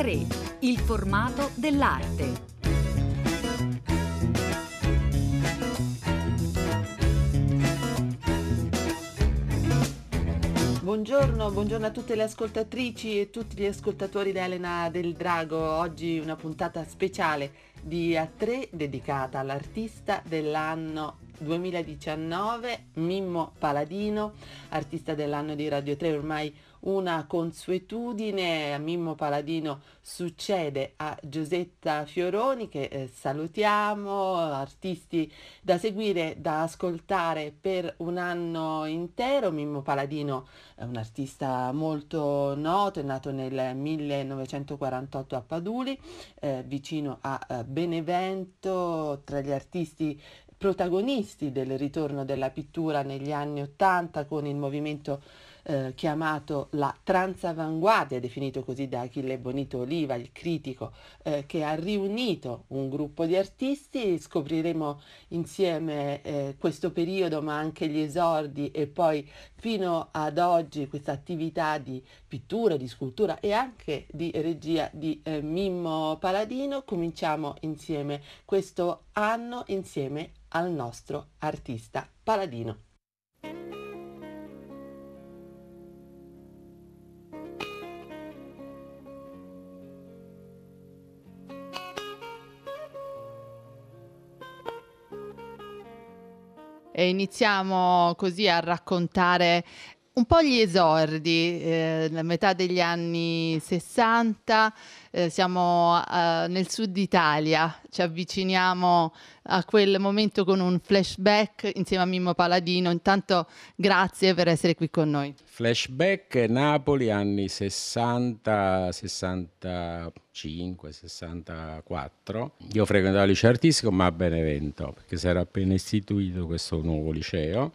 A3, il formato dell'arte. Buongiorno, buongiorno a tutte le ascoltatrici e tutti gli ascoltatori da Elena del Drago. Oggi una puntata speciale di A3 dedicata all'artista dell'anno 2019, Mimmo Paladino, artista dell'anno di Radio 3 ormai una consuetudine. A Mimmo Paladino succede a Giusetta Fioroni che eh, salutiamo, artisti da seguire, da ascoltare per un anno intero. Mimmo Paladino è un artista molto noto, è nato nel 1948 a Paduli, eh, vicino a eh, Benevento, tra gli artisti protagonisti del ritorno della pittura negli anni Ottanta con il movimento eh, chiamato la transavanguardia, definito così da Achille Bonito Oliva, il critico, eh, che ha riunito un gruppo di artisti. Scopriremo insieme eh, questo periodo, ma anche gli esordi e poi fino ad oggi questa attività di pittura, di scultura e anche di regia di eh, Mimmo Paladino. Cominciamo insieme questo anno insieme al nostro artista Paladino. Iniziamo così a raccontare un po' gli esordi, eh, la metà degli anni 60, eh, siamo eh, nel sud Italia, ci avviciniamo a quel momento con un flashback insieme a Mimmo Paladino. Intanto grazie per essere qui con noi. Flashback Napoli anni 60, 65, 64. Io frequentavo il liceo artistico ma a Benevento perché si era appena istituito questo nuovo liceo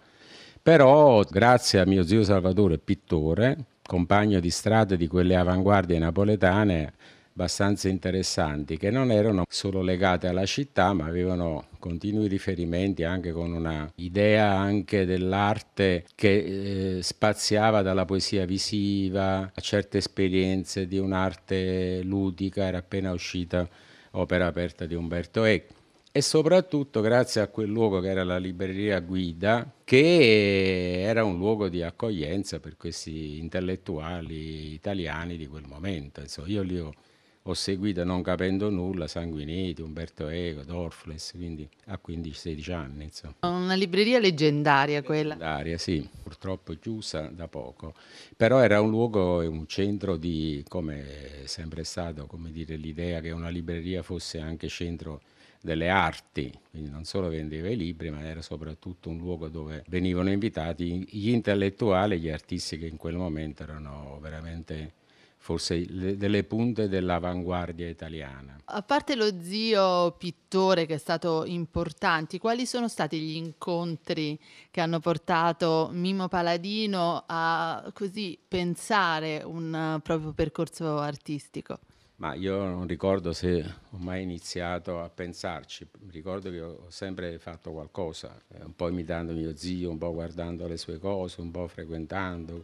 però grazie a mio zio Salvatore, pittore, compagno di strada di quelle avanguardie napoletane abbastanza interessanti, che non erano solo legate alla città, ma avevano continui riferimenti anche con una idea anche dell'arte che eh, spaziava dalla poesia visiva a certe esperienze di un'arte ludica, era appena uscita opera aperta di Umberto Eco e soprattutto grazie a quel luogo che era la libreria Guida, che era un luogo di accoglienza per questi intellettuali italiani di quel momento. Insomma, io li ho, ho seguito non capendo nulla, Sanguinetti, Umberto Eco, Dorfles, quindi a 15-16 anni. Insomma. Una libreria leggendaria quella. Leggendaria, sì, purtroppo chiusa da poco, però era un luogo, un centro di, come è sempre stato, come dire, l'idea che una libreria fosse anche centro delle arti, quindi non solo vendeva i libri, ma era soprattutto un luogo dove venivano invitati gli intellettuali, gli artisti che in quel momento erano veramente forse le, delle punte dell'avanguardia italiana. A parte lo zio pittore che è stato importante, quali sono stati gli incontri che hanno portato Mimo Paladino a così pensare un proprio percorso artistico? Ma io non ricordo se ho mai iniziato a pensarci, ricordo che ho sempre fatto qualcosa, eh, un po' imitando mio zio, un po' guardando le sue cose, un po' frequentando.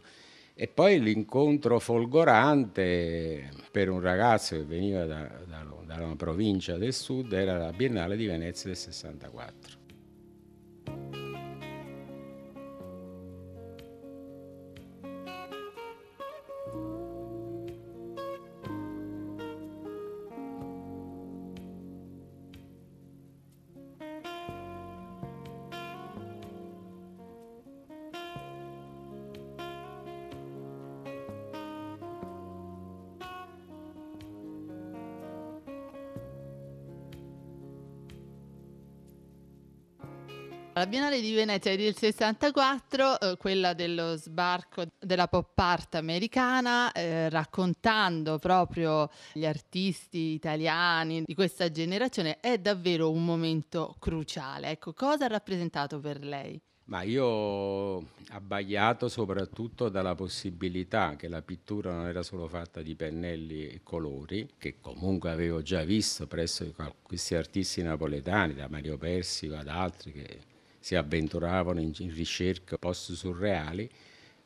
E poi l'incontro folgorante per un ragazzo che veniva da, da, da una provincia del sud era la Biennale di Venezia del 64. La Biennale di Venezia del 64, eh, quella dello sbarco della pop art americana, eh, raccontando proprio gli artisti italiani di questa generazione, è davvero un momento cruciale. Ecco, cosa ha rappresentato per lei? Ma io abbagliato soprattutto dalla possibilità che la pittura non era solo fatta di pennelli e colori, che comunque avevo già visto presso questi artisti napoletani, da Mario Persico ad altri che si avventuravano in, ricerche post surreali,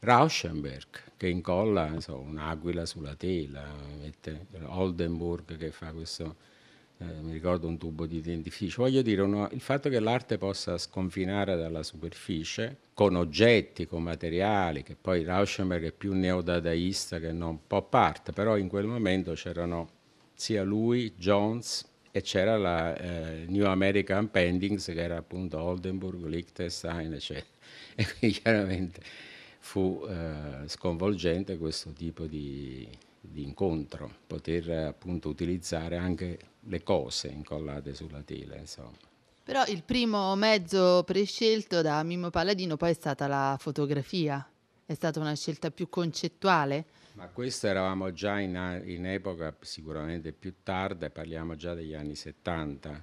Rauschenberg che incolla so, un'aquila sulla tela, mette Oldenburg che fa questo, eh, mi ricordo un tubo di dentifricio. Voglio dire, uno, il fatto che l'arte possa sconfinare dalla superficie con oggetti, con materiali, che poi Rauschenberg è più neodadaista che non pop art, però in quel momento c'erano sia lui, Jones, e c'era la eh, New American Paintings che era appunto Oldenburg, Liechtenstein, eccetera. E quindi chiaramente fu eh, sconvolgente questo tipo di, di, incontro, poter appunto utilizzare anche le cose incollate sulla tela, insomma. Però il primo mezzo prescelto da Mimmo Palladino poi è stata la fotografia, è stata una scelta più concettuale? Ma questo eravamo già in, in epoca sicuramente più tarda, parliamo già degli anni 70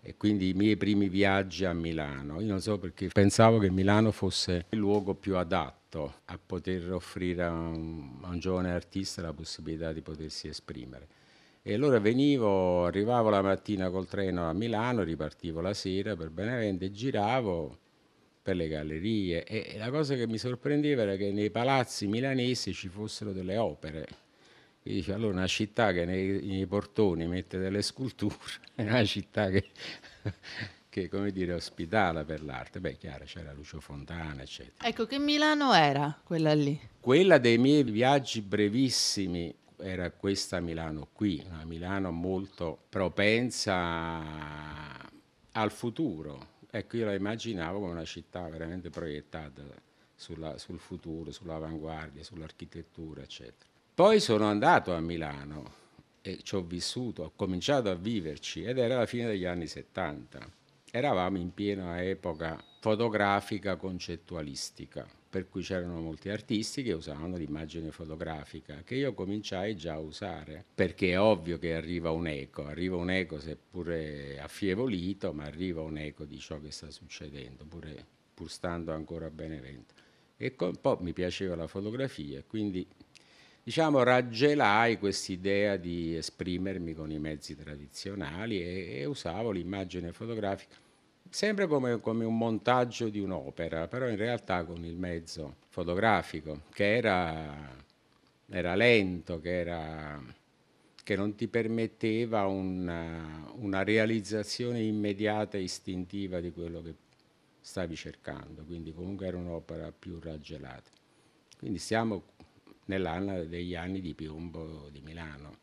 e quindi i miei primi viaggi a Milano. Io non so perché pensavo che Milano fosse il luogo più adatto a poter offrire a un, a un giovane artista la possibilità di potersi esprimere. E allora venivo, arrivavo la mattina col treno a Milano, ripartivo la sera per Benevento e giravo per le gallerie e la cosa che mi sorprendeva era che nei palazzi milanesi ci fossero delle opere dice allora una città che nei, nei, portoni mette delle sculture è una città che, che come dire ospitala per l'arte. Beh, chiaro, c'era Lucio Fontana, eccetera. Ecco, che Milano era quella lì? Quella dei miei viaggi brevissimi era questa Milano qui, una Milano molto propensa al futuro. Ecco, io la immaginavo come una città veramente proiettata sulla, sul futuro, sull'avanguardia, sull'architettura, eccetera. Poi sono andato a Milano e ci ho vissuto, ho cominciato a viverci ed era la fine degli anni 70. Eravamo in piena epoca fotografica concettualistica, per cui c'erano molti artisti che usavano l'immagine fotografica, che io cominciai già a usare, perché è ovvio che arriva un eco, arriva un eco seppure affievolito, ma arriva un eco di ciò che sta succedendo, pure, pur stando ancora a Benevento. E un po' mi piaceva la fotografia, quindi diciamo, raggelai quest'idea di esprimermi con i mezzi tradizionali e, e usavo l'immagine fotografica sempre come, come, un montaggio di un'opera, però in realtà con il mezzo fotografico, che era, era lento, che, era, che, non ti permetteva una, una realizzazione immediata e istintiva di quello che stavi cercando, quindi comunque era un'opera più raggelata. Quindi stiamo nell'anno degli anni di piombo di Milano,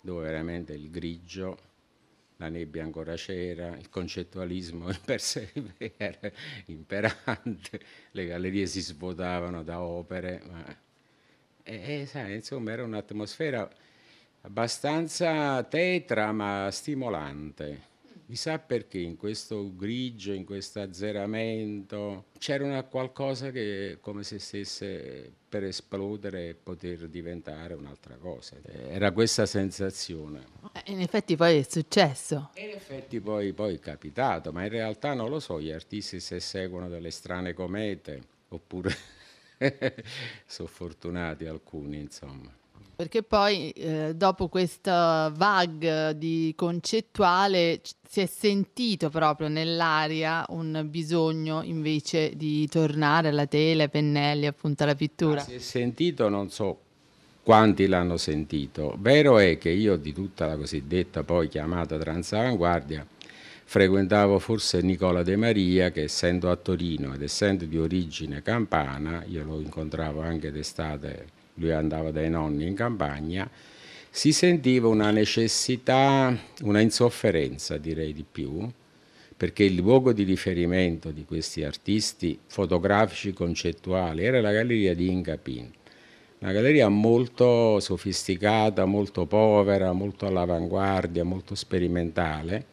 dove veramente il grigio, la nebbia ancora c'era, il concettualismo per sé era imperante, le gallerie si svuotavano da opere, ma e, e, sai, insomma era un'atmosfera abbastanza tetra ma stimolante. Chissà perché in questo grigio, in questo azzeramento, c'era qualcosa che come se stesse per esplodere e poter diventare un'altra cosa. Era questa sensazione. Eh, in effetti poi è successo. in effetti poi, poi è capitato, ma in realtà non lo so, gli artisti se seguono delle strane comete, oppure sono fortunati alcuni, insomma. Perché poi eh, dopo questa vague di concettuale si è sentito proprio nell'aria un bisogno invece di tornare alla tela, ai pennelli, appunto alla pittura. Ma si è sentito, non so quanti l'hanno sentito. Vero è che io di tutta la cosiddetta poi chiamata transavanguardia frequentavo forse Nicola De Maria che essendo a Torino ed essendo di origine campana, io lo incontravo anche d'estate lui andava dai nonni in campagna, si sentiva una necessità, una insofferenza direi di più, perché il luogo di riferimento di questi artisti fotografici concettuali era la galleria di Incapin, una galleria molto sofisticata, molto povera, molto all'avanguardia, molto sperimentale,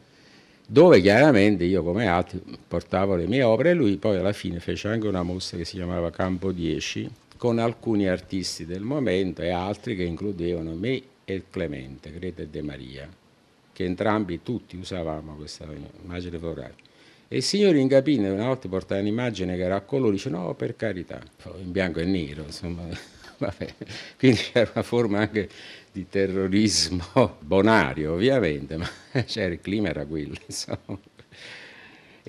dove chiaramente io come altri portavo le mie opere. E lui poi alla fine fece anche una mostra che si chiamava Campo 10, con alcuni artisti del momento e altri che includevano me e Clemente, Greta e De Maria, che entrambi tutti usavamo questa immagine fotografica. E il signor Ingapine una volta portava un'immagine che era a colore, dice no, per carità, in bianco e nero, insomma, vabbè. Quindi c'era una forma anche di terrorismo bonario, ovviamente, ma il clima era quello, insomma.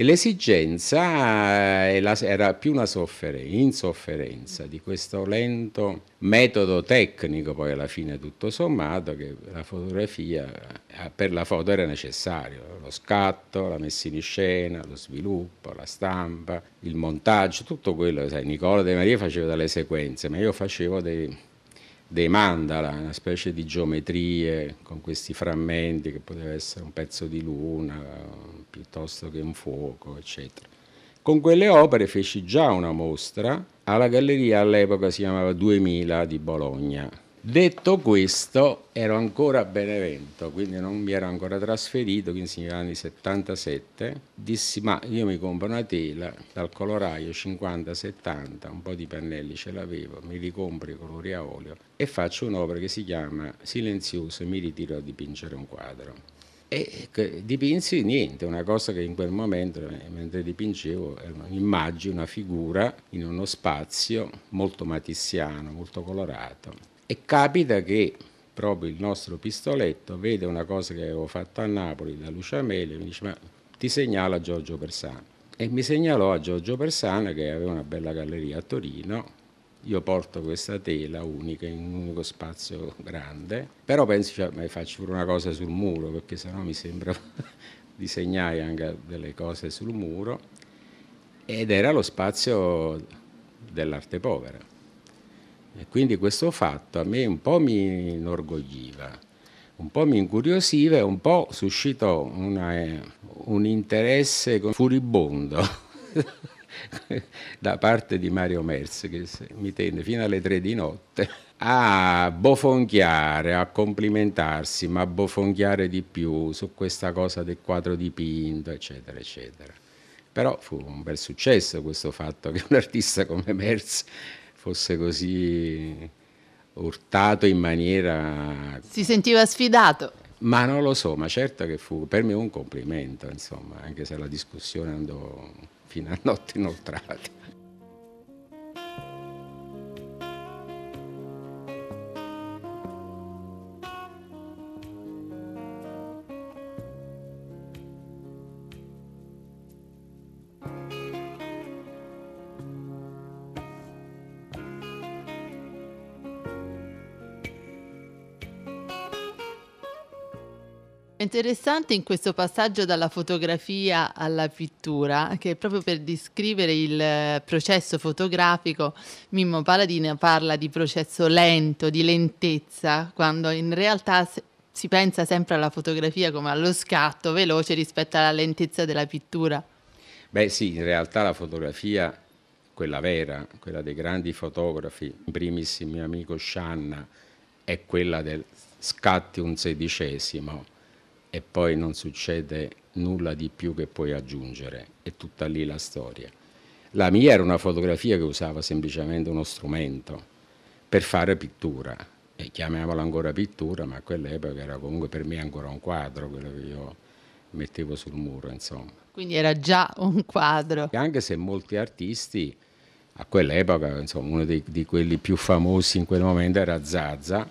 L'esigenza eh, era più una sofferenza, insofferenza di questo lento metodo tecnico, poi alla fine tutto sommato, che la fotografia, eh, per la foto era necessario, lo scatto, la messa in scena, lo sviluppo, la stampa, il montaggio, tutto quello, sai, Nicola De Maria faceva delle sequenze, ma io facevo dei, dei mandala, una specie di geometrie con questi frammenti che poteva essere un pezzo di luna piuttosto che un fuoco, eccetera. Con quelle opere feci già una mostra alla galleria all'epoca si chiamava 2000 di Bologna. Detto questo, ero ancora a Benevento, quindi non mi ero ancora trasferito, quindi negli anni 77. Dissi, ma io mi compro una tela dal coloraio 50-70, un po' di pannelli ce l'avevo, mi ricompro i colori a olio e faccio un'opera che si chiama Silenzioso e mi ritiro a dipingere un quadro. E dipinsi niente, una cosa che in quel momento, eh, mentre dipingevo, era un'immagine, una figura in uno spazio molto matissiano, molto colorato e capita che proprio il nostro pistoletto vede una cosa che avevo fatto a Napoli da Lucia Mele e mi dice ma ti segnala Giorgio Persano e mi segnalò a Giorgio Persano che aveva una bella galleria a Torino. Io porto questa tela unica in un unico spazio grande. Però penso cioè, ma faccio pure una cosa sul muro perché sennò mi sembra disegnare anche delle cose sul muro. Ed era lo spazio dell'arte povera e quindi questo fatto a me un po' mi inorgogliva, un po' mi incuriosiva e un po' suscitò una, un interesse furibondo da parte di Mario Merz che mi tenne fino alle tre di notte a bofonchiare, a complimentarsi, ma a bofonchiare di più su questa cosa del quadro dipinto, eccetera, eccetera. Però fu un bel successo questo fatto che un artista come Merz fosse così urtato in maniera... Si sentiva sfidato. Ma non lo so, ma certo che fu per me un complimento, insomma, anche se la discussione andò fino a notte inoltrate. Interessante in questo passaggio dalla fotografia alla pittura, che proprio per descrivere il eh, processo fotografico, Mimmo Paladino parla di processo lento, di lentezza, quando in realtà si pensa sempre alla fotografia come allo scatto veloce rispetto alla lentezza della pittura. Beh sì, in realtà la fotografia, quella vera, quella dei grandi fotografi, in primis il mio amico Scianna, è quella del scatti un sedicesimo e poi non succede nulla di più che puoi aggiungere, è tutta lì la storia. La mia era una fotografia che usava semplicemente uno strumento per fare pittura, e chiamiamola ancora pittura, ma a quell'epoca era comunque per me ancora un quadro, quello che io mettevo sul muro, insomma. Quindi era già un quadro. Anche se molti artisti a quell'epoca, insomma, uno dei, di quelli più famosi in quel momento era Zaza,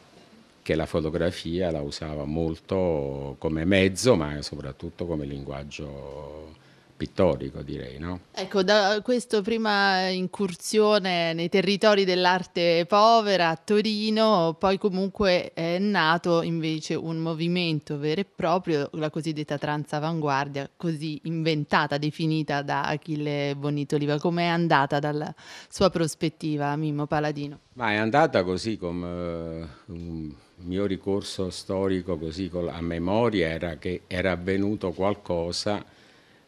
che la fotografia la usava molto come mezzo, ma soprattutto come linguaggio pittorico, direi. No? Ecco, da questa prima incursione nei territori dell'arte povera a Torino, poi comunque è nato invece un movimento vero e proprio, la cosiddetta transavanguardia, così inventata, definita da Achille Bonito-Oliva. Come è andata dalla sua prospettiva, Mimmo Paladino? Ma è andata così come... Um il mio ricorso storico così a memoria era che era avvenuto qualcosa,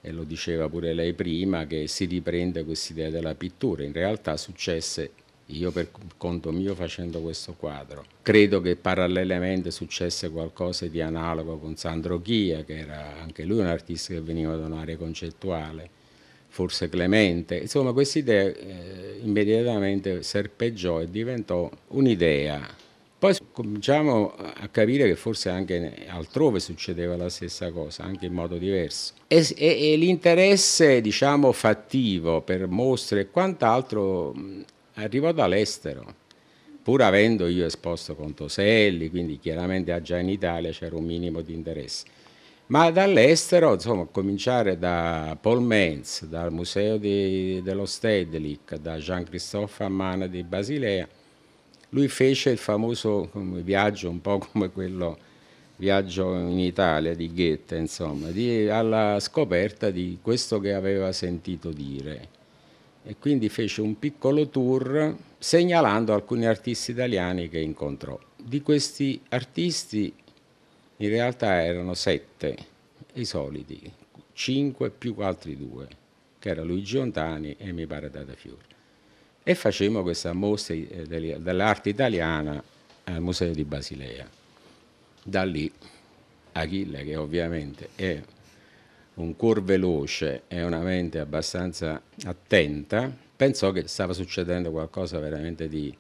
e lo diceva pure lei prima, che si riprende quest'idea della pittura. In realtà successe, io per conto mio facendo questo quadro, credo che parallelamente successe qualcosa di analogo con Sandro Chia, che era anche lui un artista che veniva da un'area concettuale, forse Clemente. Insomma, questa idea eh, immediatamente serpeggiò e diventò un'idea poi cominciamo a capire che forse anche altrove succedeva la stessa cosa, anche in modo diverso. E, e, e l'interesse, diciamo, fattivo per mostre e quant'altro arrivò dall'estero, pur avendo io esposto con Toselli, quindi chiaramente già in Italia c'era un minimo di interesse. Ma dall'estero, insomma, a cominciare da Paul Menz, dal Museo di, dello Stedelijk, da Jean-Christophe Amman di Basilea, lui fece il famoso viaggio, un po' come quello viaggio in Italia di Goethe, insomma, di, alla scoperta di questo che aveva sentito dire. E quindi fece un piccolo tour segnalando alcuni artisti italiani che incontrò. Di questi artisti in realtà erano sette, i soliti, cinque più altri due, che era Luigi Ontani e mi pare Data Fiori. E facemmo questa mostra eh, dell'arte italiana al Museo di Basilea. Da lì Achille, che ovviamente è un cuor veloce e una mente abbastanza attenta, pensò che stava succedendo qualcosa veramente di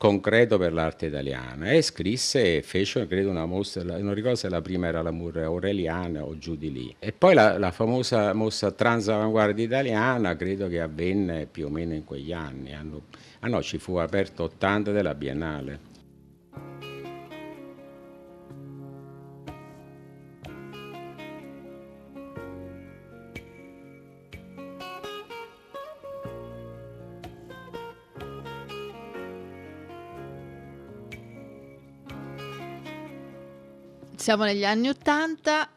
concreto per l'arte italiana. E scrisse e fece credo una mostra, non ricordo se la prima era la Murre Aureliana o giù di lì. E poi la, la famosa mostra Transavanguardia italiana credo che avvenne più o meno in quegli anni, Hanno, ah no ci fu aperto 80 della Biennale Siamo negli anni Ottanta,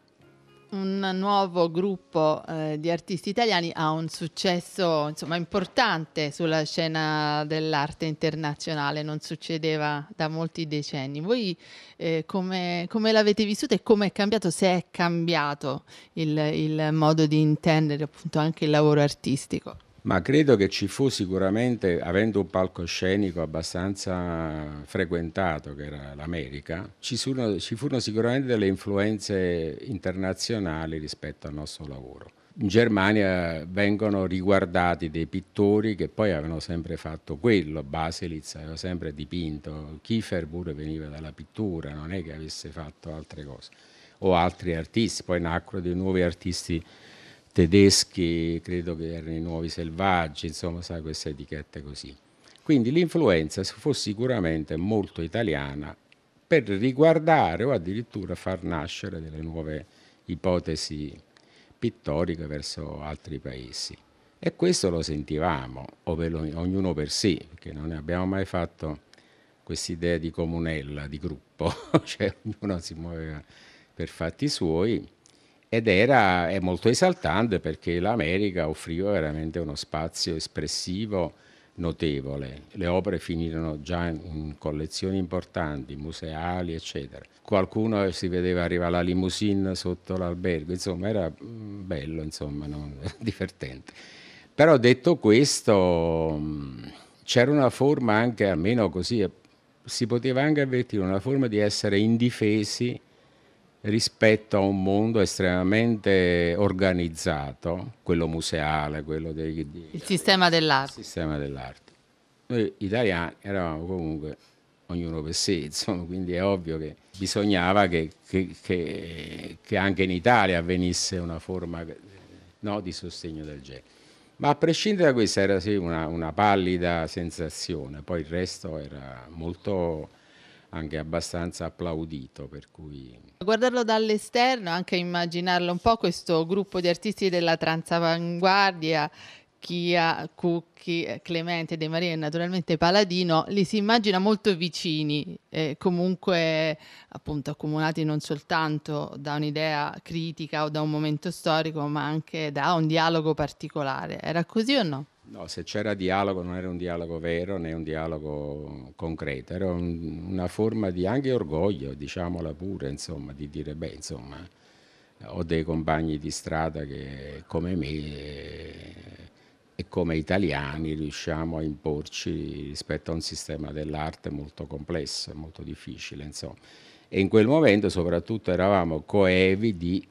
un nuovo gruppo eh, di artisti italiani ha un successo insomma, importante sulla scena dell'arte internazionale, non succedeva da molti decenni. Voi eh, come, come, l'avete vissuto e come è cambiato, se è cambiato il, il modo di intendere appunto anche il lavoro artistico? Ma credo che ci fu sicuramente, avendo un palcoscenico abbastanza frequentato, che era l'America, ci ci furono sicuramente delle influenze internazionali rispetto al nostro lavoro. In Germania vengono riguardati dei pittori che poi avevano sempre fatto quello, Baselitz aveva sempre dipinto, Kiefer pure veniva dalla pittura, non è che avesse fatto altre cose, o altri artisti, poi nacquero dei nuovi artisti tedeschi, credo che erano i nuovi selvaggi, insomma, sai, queste etichette così. Quindi l'influenza fu sicuramente molto italiana per riguardare o addirittura far nascere delle nuove ipotesi pittoriche verso altri paesi. E questo lo sentivamo, ognuno per sé, perché non abbiamo mai fatto questa idea di comunella, di gruppo, cioè ognuno si muoveva per fatti suoi ed era è molto esaltante perché l'America offriva veramente uno spazio espressivo notevole. Le opere finirono già in collezioni importanti, museali, eccetera. Qualcuno si vedeva arrivare la limousine sotto l'albergo, insomma era mm, bello, insomma, no? divertente. Però detto questo, mm, c'era una forma anche, almeno così, si poteva anche avvertire una forma di essere indifesi rispetto a un mondo estremamente organizzato, quello museale, quello dei... Di, il sistema dell'arte. Il sistema dell'arte. Noi italiani eravamo comunque ognuno per sé, insomma, quindi è ovvio che bisognava che, che, che, che anche in Italia avvenisse una forma no, di sostegno del genere. Ma a prescindere da questo era sì una, una pallida sensazione, poi il resto era molto anche abbastanza applaudito. Cui... Guardarlo dall'esterno, anche immaginarlo un po' questo gruppo di artisti della transavanguardia, Chia, Cucchi, Clemente, De Maria e naturalmente Paladino, li si immagina molto vicini, eh, comunque appunto accomunati non soltanto da un'idea critica o da un momento storico, ma anche da un dialogo particolare. Era così o no? No, se c'era dialogo non era un dialogo vero né un dialogo concreto, era un, una forma di anche orgoglio, diciamola pure, insomma, di dire, beh, insomma, ho dei compagni di strada che come me e, e come italiani riusciamo a imporci rispetto a un sistema dell'arte molto complesso molto difficile, insomma. E in quel momento soprattutto eravamo coevi di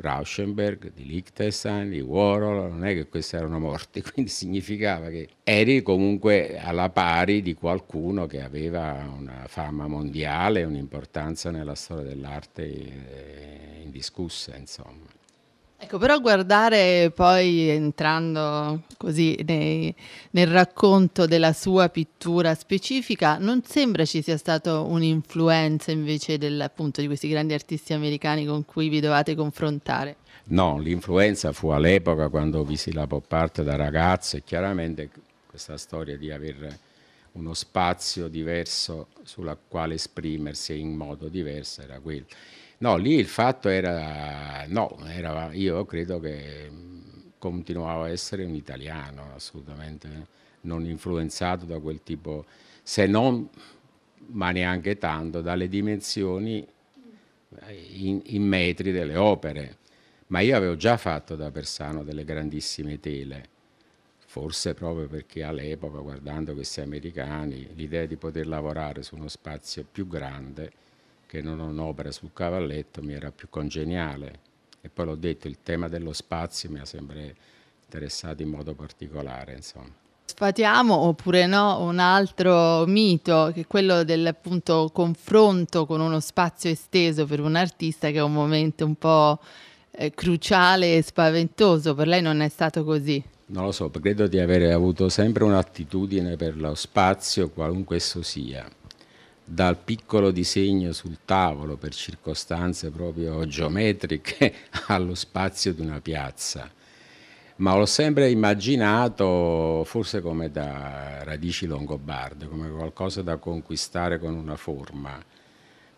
Rauschenberg, di Liechtenstein, di Warhol, non è che questi erano morti, quindi significava che eri comunque alla pari di qualcuno che aveva una fama mondiale, un'importanza nella storia dell'arte eh, indiscussa, insomma. Ecco, però guardare poi entrando così nei, nel racconto della sua pittura specifica, non sembra ci sia stata un'influenza invece del, appunto, di questi grandi artisti americani con cui vi dovete confrontare. No, l'influenza fu all'epoca quando visi la pop art da ragazzo e chiaramente questa storia di avere uno spazio diverso sulla quale esprimersi in modo diverso era quello. No, lì il fatto era, no, era, io credo che continuavo a essere un italiano, assolutamente non influenzato da quel tipo, se non, ma neanche tanto, dalle dimensioni in, in metri delle opere. Ma io avevo già fatto da Persano delle grandissime tele, forse proprio perché all'epoca, guardando questi americani, l'idea di poter lavorare su uno spazio più grande che non un'opera sul cavalletto mi era più congeniale. E poi l'ho detto, il tema dello spazio mi ha sempre interessato in modo particolare. Insomma. Sfatiamo oppure no un altro mito che è quello del appunto confronto con uno spazio esteso per un artista che è un momento un po' eh, cruciale e spaventoso. Per lei non è stato così? Non lo so, credo di aver avuto sempre un'attitudine per lo spazio, qualunque esso sia dal piccolo disegno sul tavolo per circostanze proprio geometriche allo spazio di una piazza. Ma l'ho sempre immaginato forse come da radici longobarde, come qualcosa da conquistare con una forma.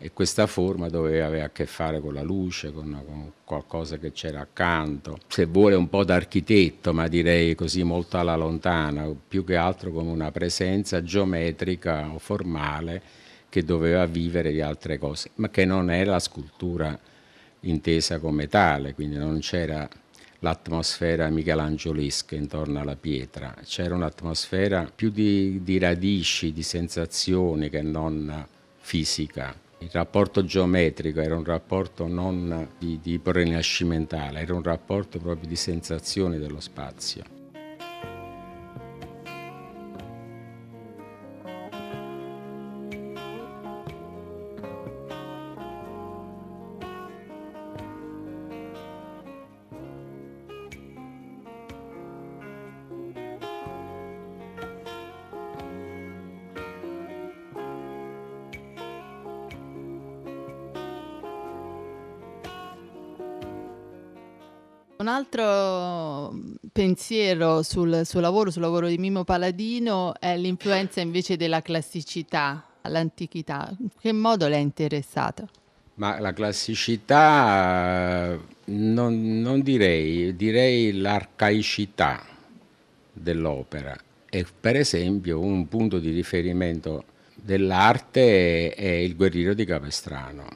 E questa forma doveva avere a che fare con la luce, con, con qualcosa che c'era accanto. Se vuole un po' d'architetto, ma direi così molto alla lontana, più che altro come una presenza geometrica o formale che doveva vivere di altre cose, ma che non è la scultura intesa come tale, quindi non c'era l'atmosfera michelangiolesca intorno alla pietra, c'era un'atmosfera più di, di, radici, di sensazioni che non fisica. Il rapporto geometrico era un rapporto non di tipo rinascimentale, era un rapporto proprio di sensazioni dello spazio. Altro pensiero sul suo lavoro, sul lavoro di Mimo Paladino, è l'influenza invece della classicità, all'antichità. In che modo le è interessato? Ma la classicità non, non direi, direi l'arcaicità dell'opera. E per esempio un punto di riferimento dell'arte è il guerriero di Capestrano.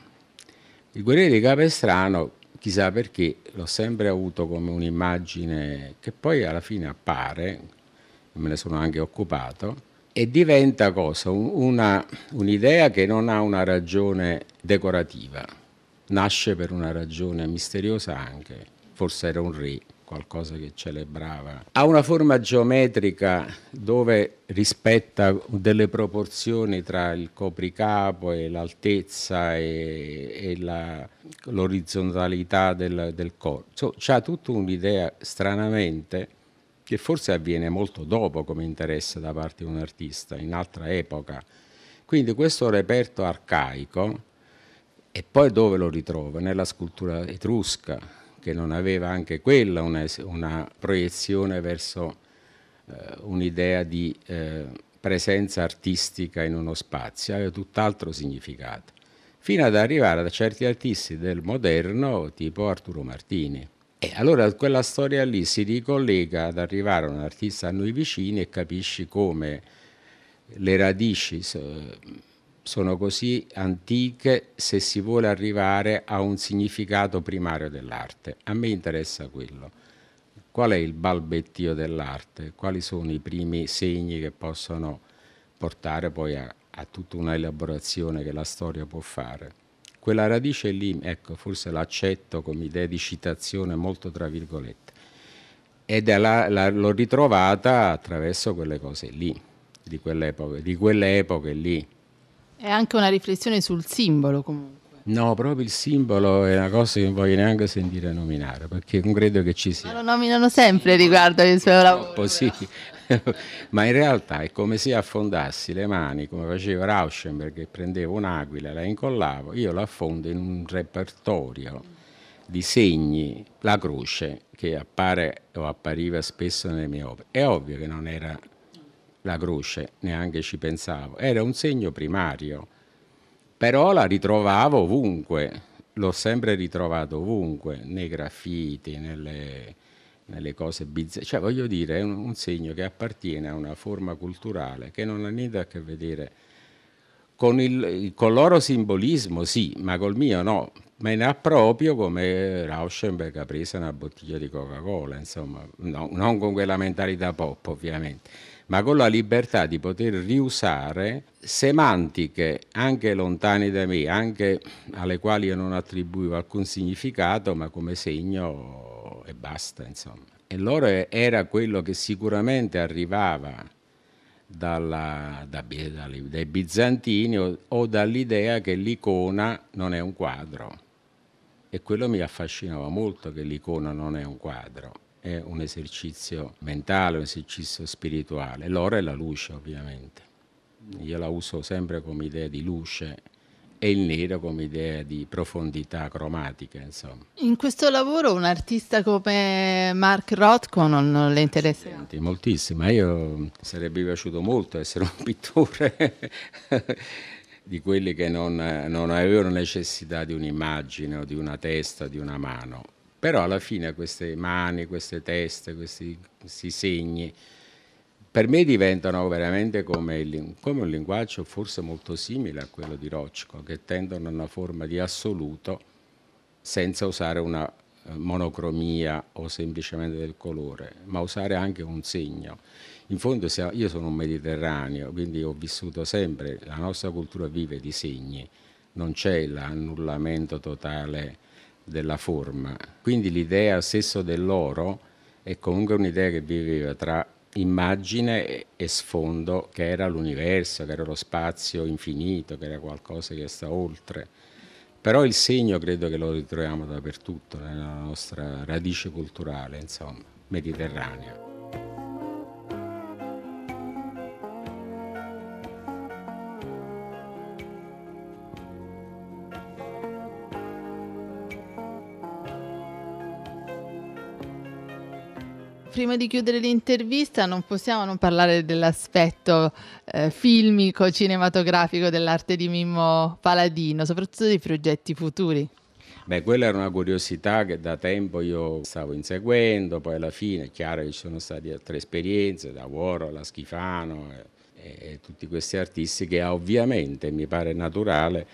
Il guerriero di Capestrano chissà perché l'ho sempre avuto come un'immagine che poi alla fine appare, me ne sono anche occupato, e diventa cosa? Un'idea che non ha una ragione decorativa, nasce per una ragione misteriosa anche, forse era un re qualcosa che celebrava. Ha una forma geometrica dove rispetta delle proporzioni tra il copricapo e l'altezza e, e l'orizzontalità del, del corpo. So, c'ha tutta un'idea stranamente che forse avviene molto dopo come interesse da parte di un artista, in altra epoca. Quindi questo reperto arcaico, e poi dove lo ritrova? Nella scultura etrusca, che non aveva anche quella una, una proiezione verso eh, un'idea di eh, presenza artistica in uno spazio, aveva tutt'altro significato, fino ad arrivare a certi artisti del moderno tipo Arturo Martini. E allora quella storia lì si ricollega ad arrivare a un artista a noi vicini e capisci come le radici sono così antiche se si vuole arrivare a un significato primario dell'arte. A me interessa quello. Qual è il balbettio dell'arte? Quali sono i primi segni che possono portare poi a, a tutta una elaborazione che la storia può fare? Quella radice lì, ecco, forse l'accetto come idea di citazione molto tra virgolette. Ed la, la, l'ho ritrovata attraverso quelle cose lì, di quelle epoche, di quelle epoche lì è anche una riflessione sul simbolo comunque. No, proprio il simbolo è una cosa che non voglio neanche sentire nominare, perché non credo che ci sia. Ma lo nominano sempre riguardo ai suoi lavori. Sì, ma in realtà è come se affondassi le mani, come faceva Rauschenberg, che prendeva un'aquila, la incollavo, io la affondo in un repertorio di segni, la croce, che appare o appariva spesso nelle mie opere. È ovvio che non era la croce, neanche ci pensavo, era un segno primario. Però la ritrovavo ovunque, l'ho sempre ritrovato ovunque, nei graffiti, nelle, nelle cose bizzarre, cioè voglio dire è un, un, segno che appartiene a una forma culturale che non ha niente a che vedere con il, con loro simbolismo, sì, ma col mio no, me ne approprio come Rauschenberg ha preso una bottiglia di Coca-Cola, insomma, no, non con quella mentalità pop ovviamente ma con la libertà di poter riusare semantiche anche lontane da me, anche alle quali io non attribuivo alcun significato, ma come segno e basta, insomma. E loro era quello che sicuramente arrivava dalla, da, dai bizantini o, o dall'idea che l'icona non è un quadro. E quello mi affascinava molto che l'icona non è un quadro è un esercizio mentale, un esercizio spirituale. L'oro è la luce, ovviamente. Io la uso sempre come idea di luce e il nero come idea di profondità cromatica, insomma. In questo lavoro un artista come Mark Rothko non le interessa? Senti, moltissimo. Io sarebbe piaciuto molto essere un pittore di quelli che non, non avevano necessità di un'immagine o di una testa, di una mano però alla fine queste mani, queste teste, questi, questi segni, per me diventano veramente come, il, come, un linguaggio forse molto simile a quello di Rochko, che tendono a una forma di assoluto senza usare una eh, monocromia o semplicemente del colore, ma usare anche un segno. In fondo io sono un mediterraneo, quindi ho vissuto sempre, la nostra cultura vive di segni, non c'è l'annullamento totale della forma. Quindi l'idea stesso dell'oro è comunque un'idea che viveva tra immagine e sfondo che era l'universo, che era lo spazio infinito, che era qualcosa che sta oltre. Però il segno credo che lo ritroviamo dappertutto, nella nostra radice culturale, insomma, mediterranea. Prima di chiudere l'intervista non possiamo non parlare dell'aspetto eh, filmico, cinematografico dell'arte di Mimmo Paladino, soprattutto dei progetti futuri. Beh, quella era una curiosità che da tempo io stavo inseguendo, poi alla fine è chiaro che ci sono state altre esperienze, da Warhol a Schifano e, e tutti questi artisti che ovviamente mi pare naturale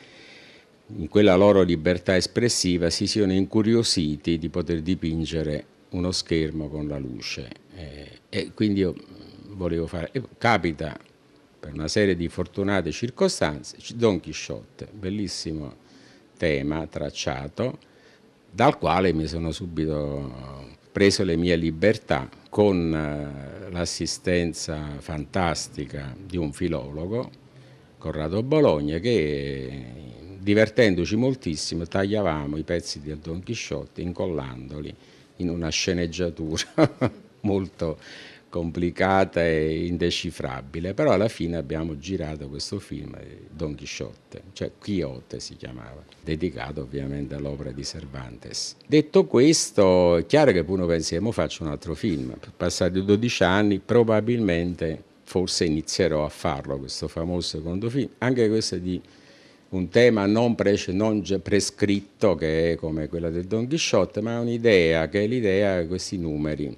in quella loro libertà espressiva si siano incuriositi di poter dipingere uno schermo con la luce. Eh, e quindi io volevo fare, capita per una serie di fortunate circostanze, Don Chisciotte, bellissimo tema tracciato, dal quale mi sono subito preso le mie libertà con eh, l'assistenza fantastica di un filologo, Corrado Bologna, che divertendoci moltissimo tagliavamo i pezzi del Don Chisciotte incollandoli in una sceneggiatura molto complicata e indecifrabile, però alla fine abbiamo girato questo film, Don Chisciotte, cioè Quixote si chiamava, dedicato ovviamente all'opera di Cervantes. Detto questo, è chiaro che uno pensiamo faccio un altro film, passati 12 anni probabilmente forse inizierò a farlo questo famoso secondo film, anche questo di un tema non, pre- non prescritto che è come quella del Don Quixote, ma un'idea che è l'idea di questi numeri,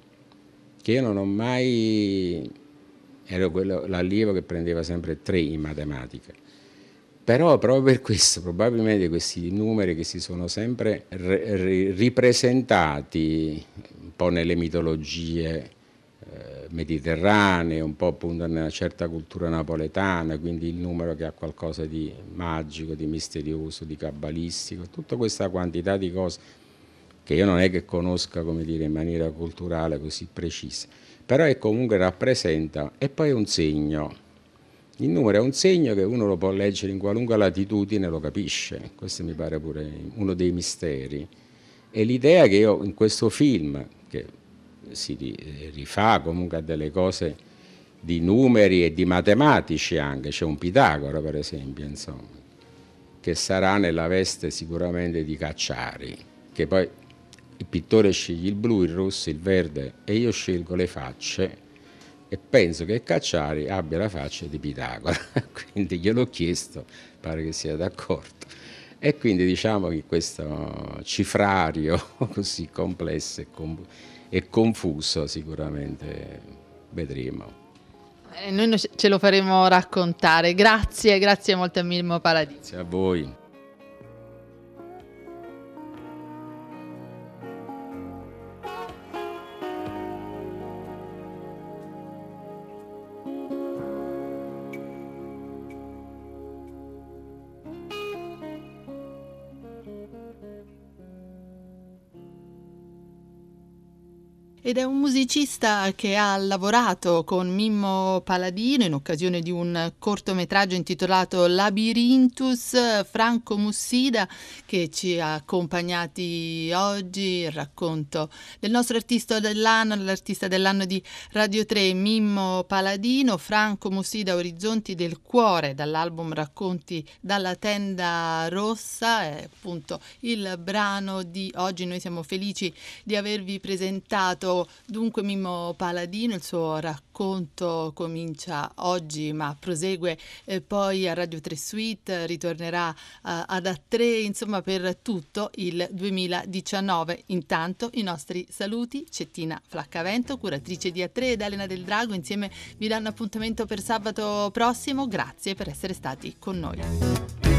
che io non ho mai, ero l'allievo che prendeva sempre tre in matematica, però proprio per questo, probabilmente questi numeri che si sono sempre ripresentati un po' nelle mitologie mediterranee, un po' appunto nella certa cultura napoletana, quindi il numero che ha qualcosa di magico, di misterioso, di cabalistico, tutta questa quantità di cose che io non è che conosca come dire, in maniera culturale così precisa, però è comunque rappresenta, e poi è un segno, Il numero è un segno che uno lo può leggere in qualunque latitudine, lo capisce. Questo mi pare pure uno dei misteri. E l'idea che io in questo film, si rifà comunque a delle cose di numeri e di matematici anche, c'è un Pitagora per esempio, insomma, che sarà nella veste sicuramente di Cacciari, che poi il pittore sceglie il blu, il rosso, il verde e io scelgo le facce e penso che Cacciari abbia la faccia di Pitagora, quindi gliel'ho chiesto, pare che sia d'accordo. E quindi diciamo che questo cifrario così complesso e, com- e confuso sicuramente vedremo. E noi ce lo faremo raccontare. Grazie, grazie molto a Mimmo Paladini. Grazie a voi. Ed è un musicista che ha lavorato con Mimmo Paladino in occasione di un cortometraggio intitolato Labyrinthus, Franco Mussida, che ci ha accompagnati oggi, il racconto del nostro artista dell'anno, l'artista dell'anno di Radio 3, Mimmo Paladino, Franco Mussida, Orizzonti del Cuore, dall'album Racconti dalla tenda rossa, è appunto il brano di oggi, noi siamo felici di avervi presentato dunque Mimmo Paladino, il suo racconto comincia oggi ma prosegue eh, poi a Radio 3 Suite, ritornerà eh, ad A3, insomma per tutto il 2019. Intanto i nostri saluti, Cettina Flaccavento, curatrice di A3 ed Elena del Drago, insieme vi danno appuntamento per sabato prossimo, grazie per essere stati con noi.